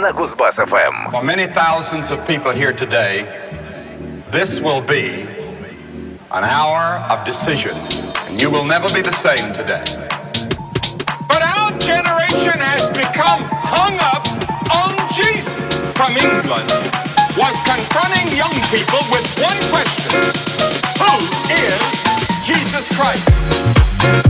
на Кузбасс FM. For many thousands of people here today, this will be an hour of decision, and you will never be the same today. But our generation has become hung up on Jesus. From England was confronting young people with one question Who is Jesus Christ?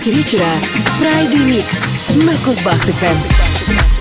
9 вечера Friday Mix на Козбас ФМ.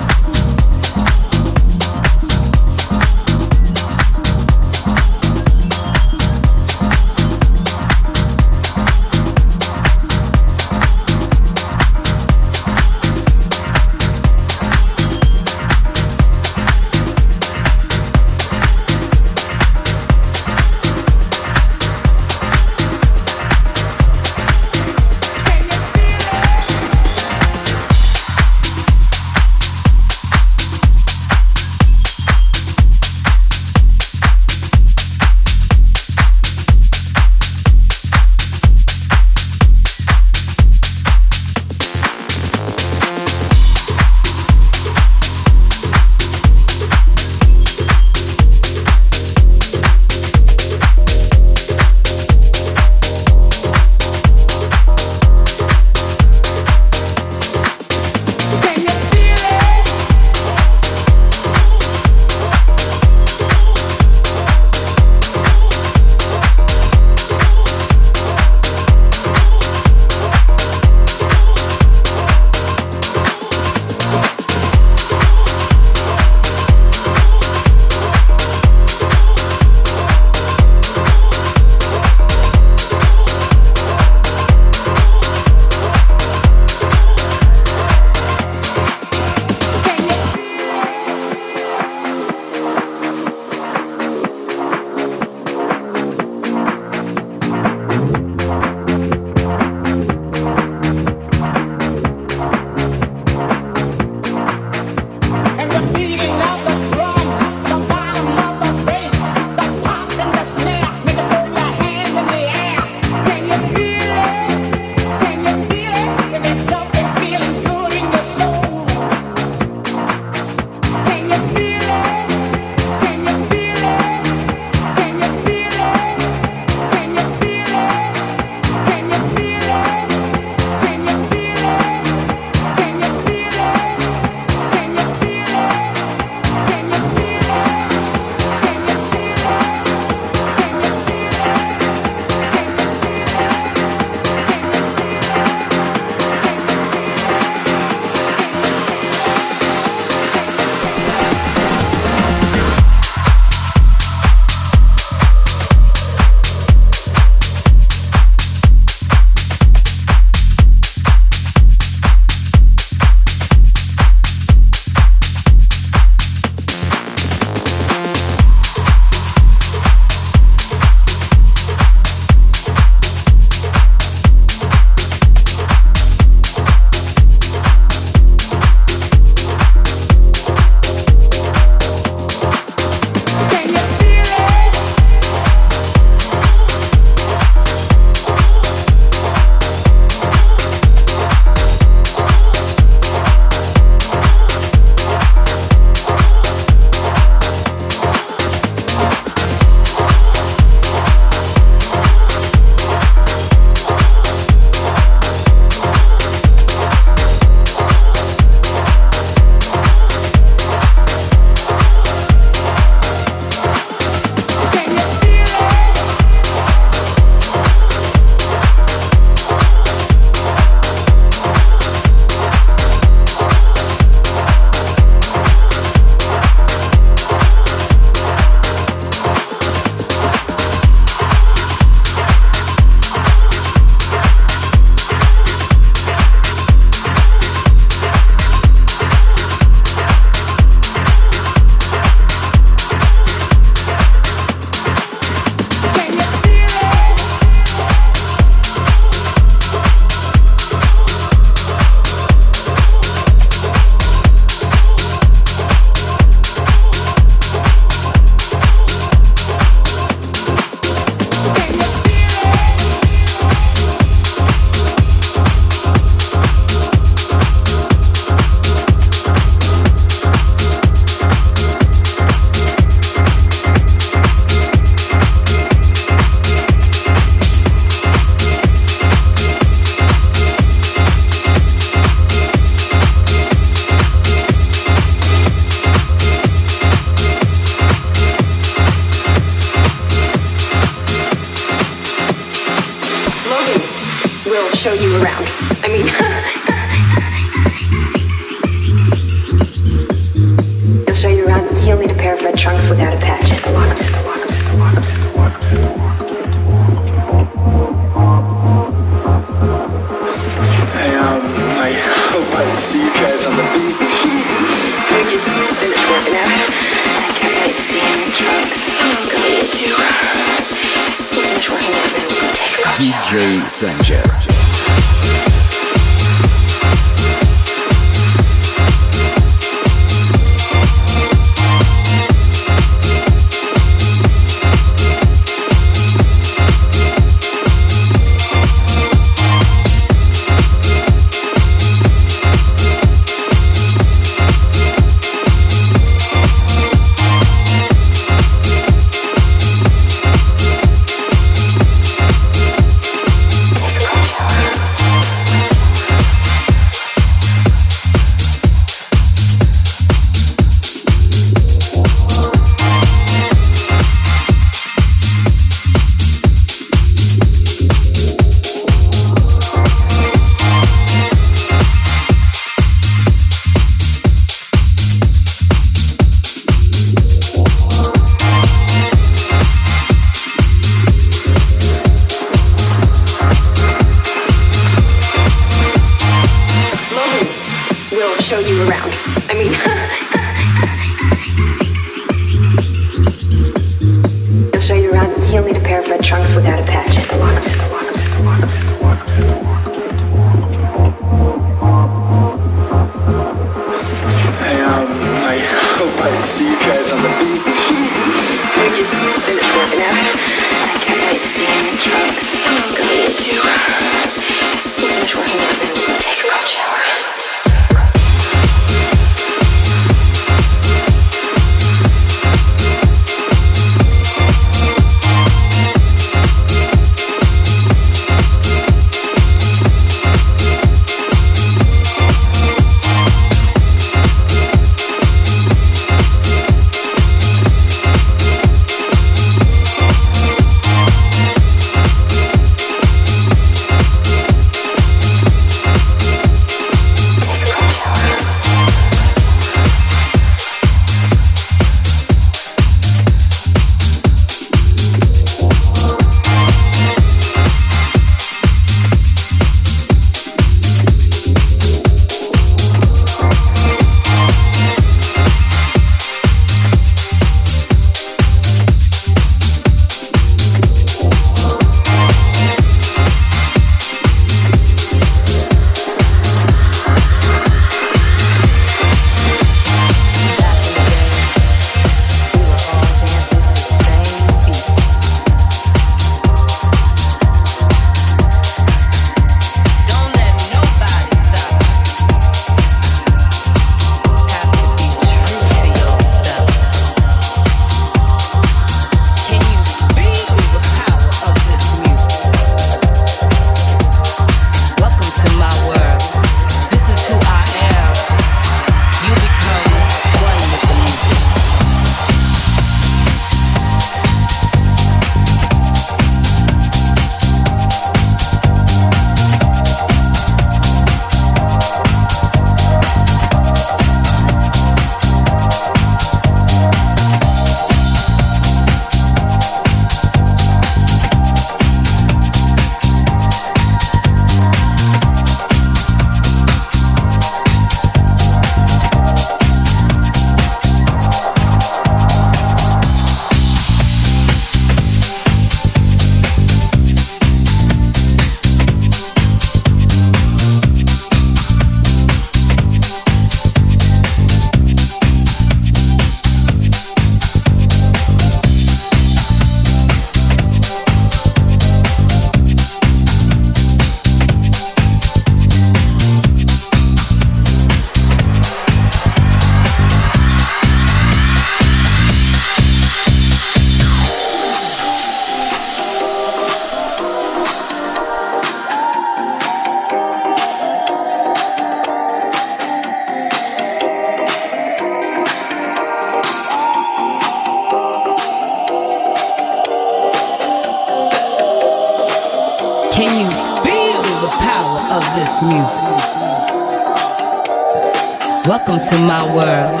to my world.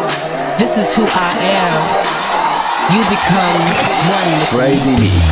This is who I am. You become one with me.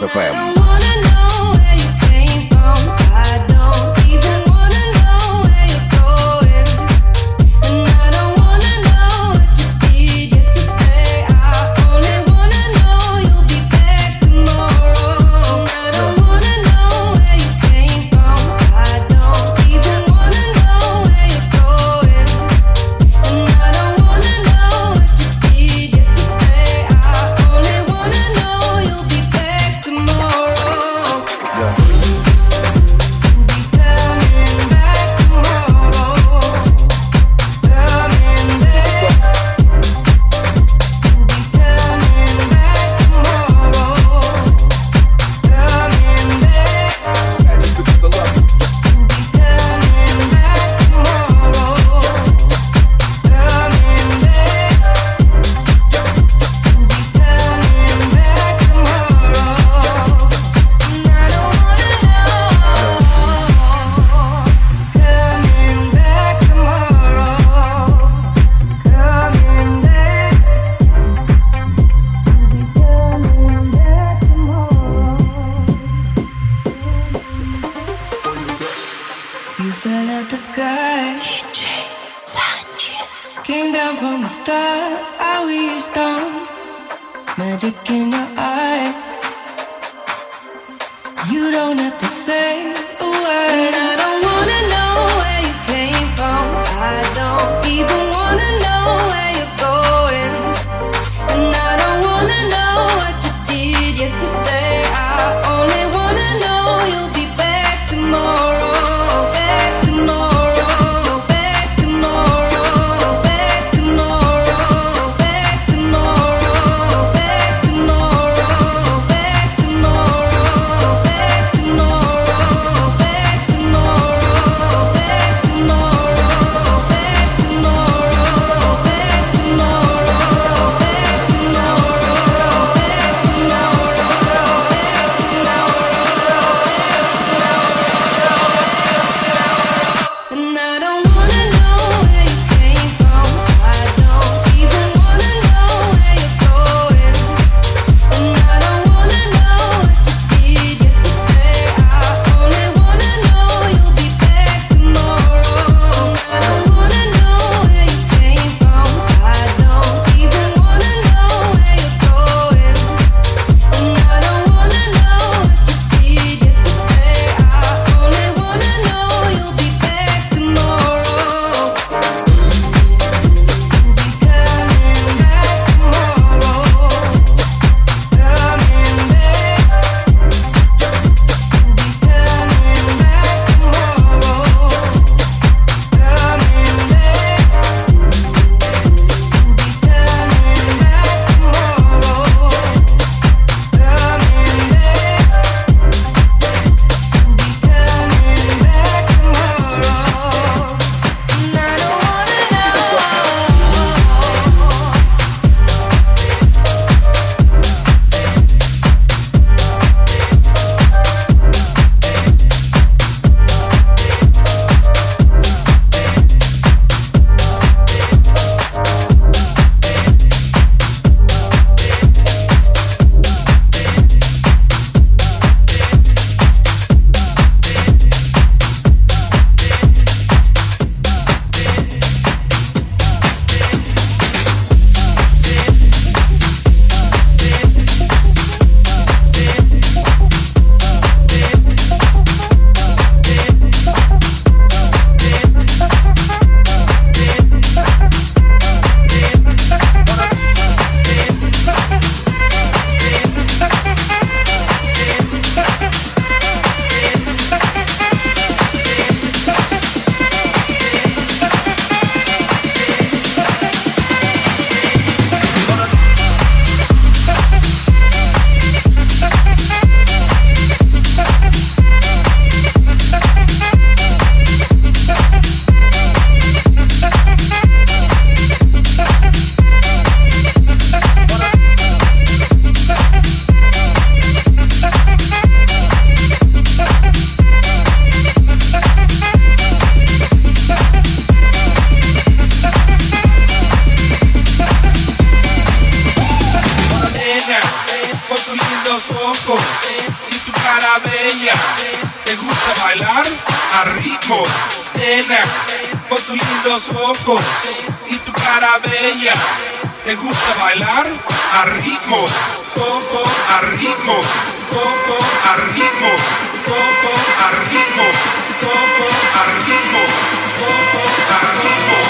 Jazz FM. y tu cara bella. Te gusta bailar a ritmo, nena, con tus lindos ojos y tu cara bella. Te gusta bailar a ritmo, poco a ritmo, poco a ritmo, poco a ritmo, poco a ritmo, poco a ritmo.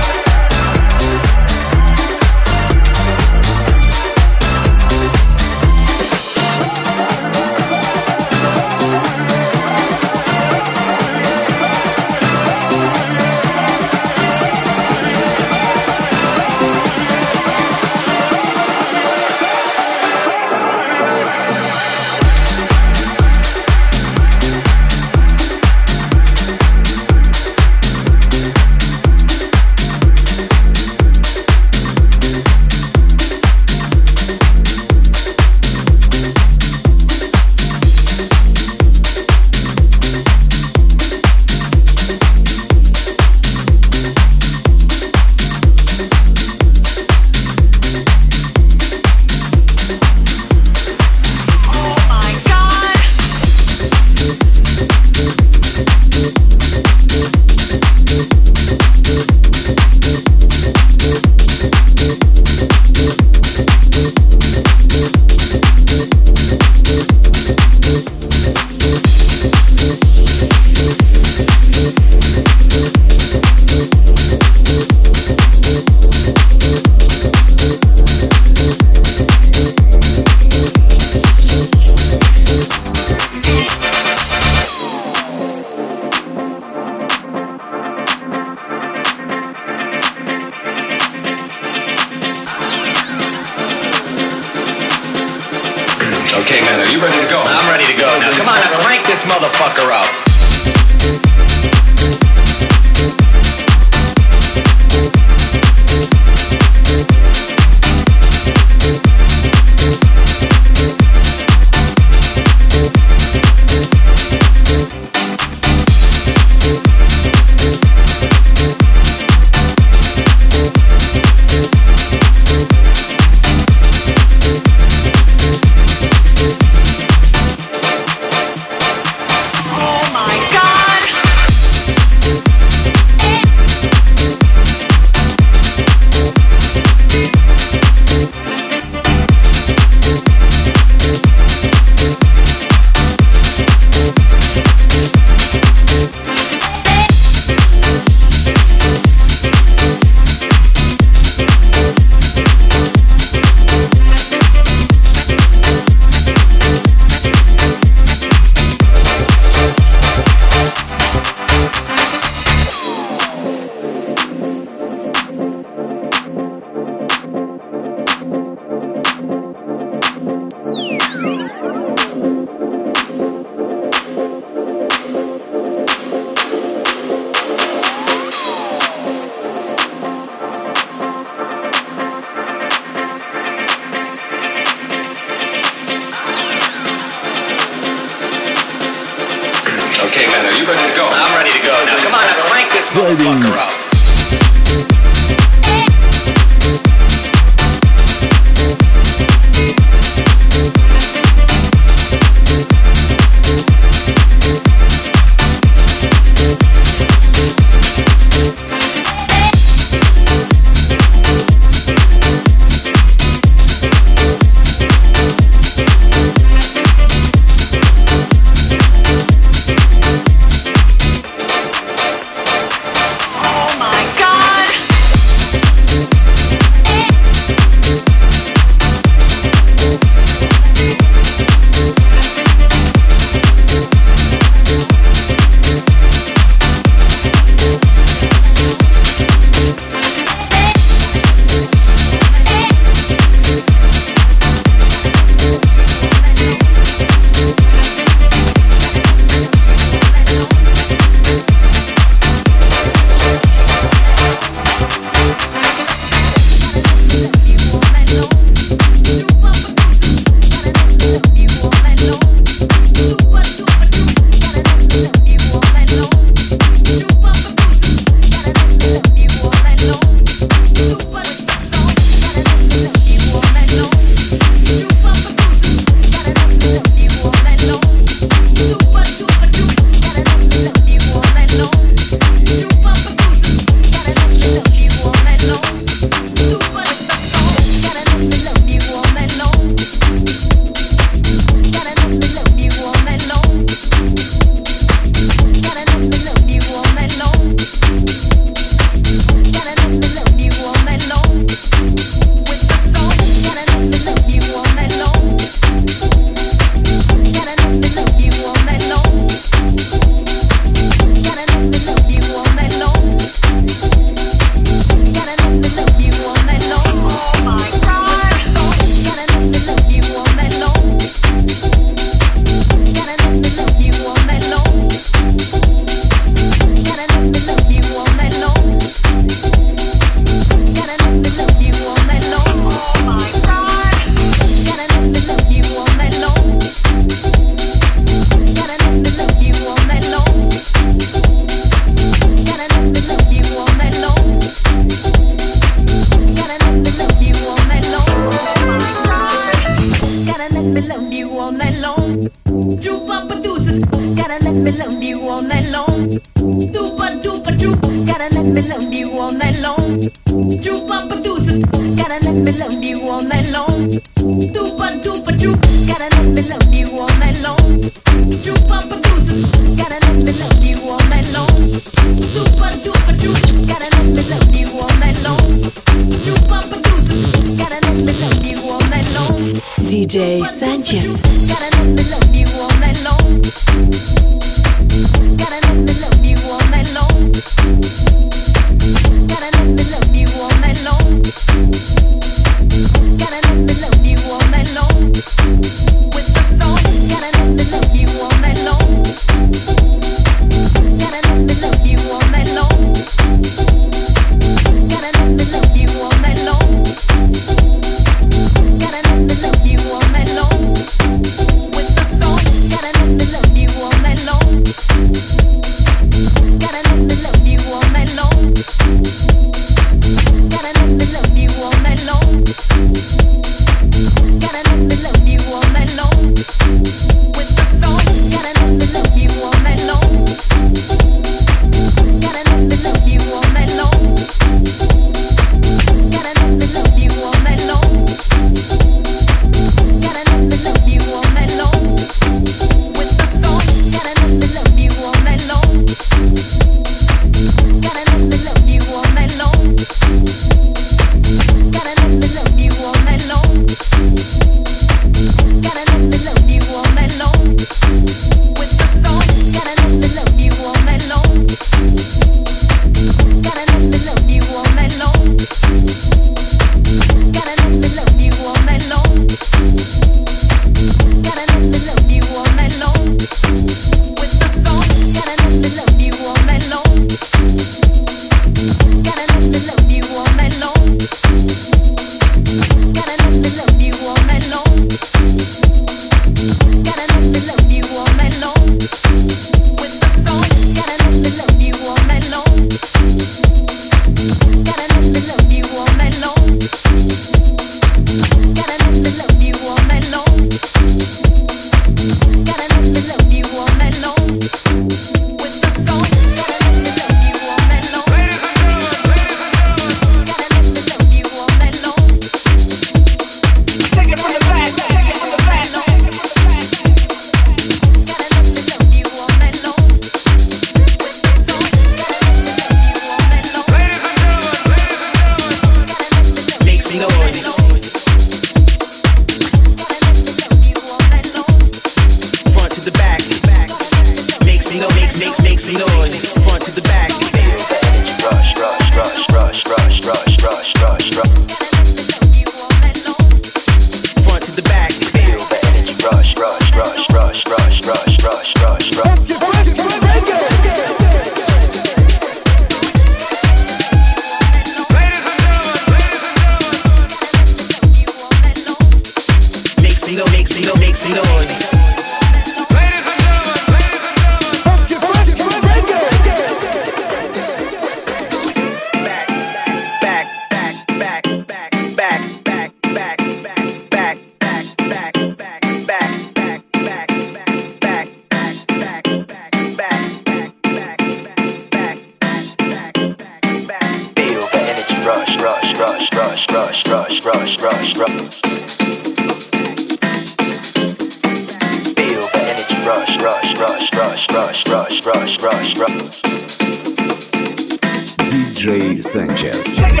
Sanchez.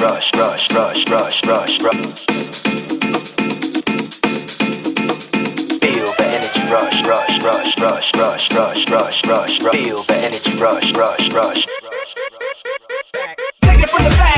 rush, rush, rush, rush, rush, rush. Feel the energy rush, rush, rush, rush, rush, rush, rush, rush. Feel the energy rush, rush, rush. Take it from the back.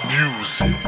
Music.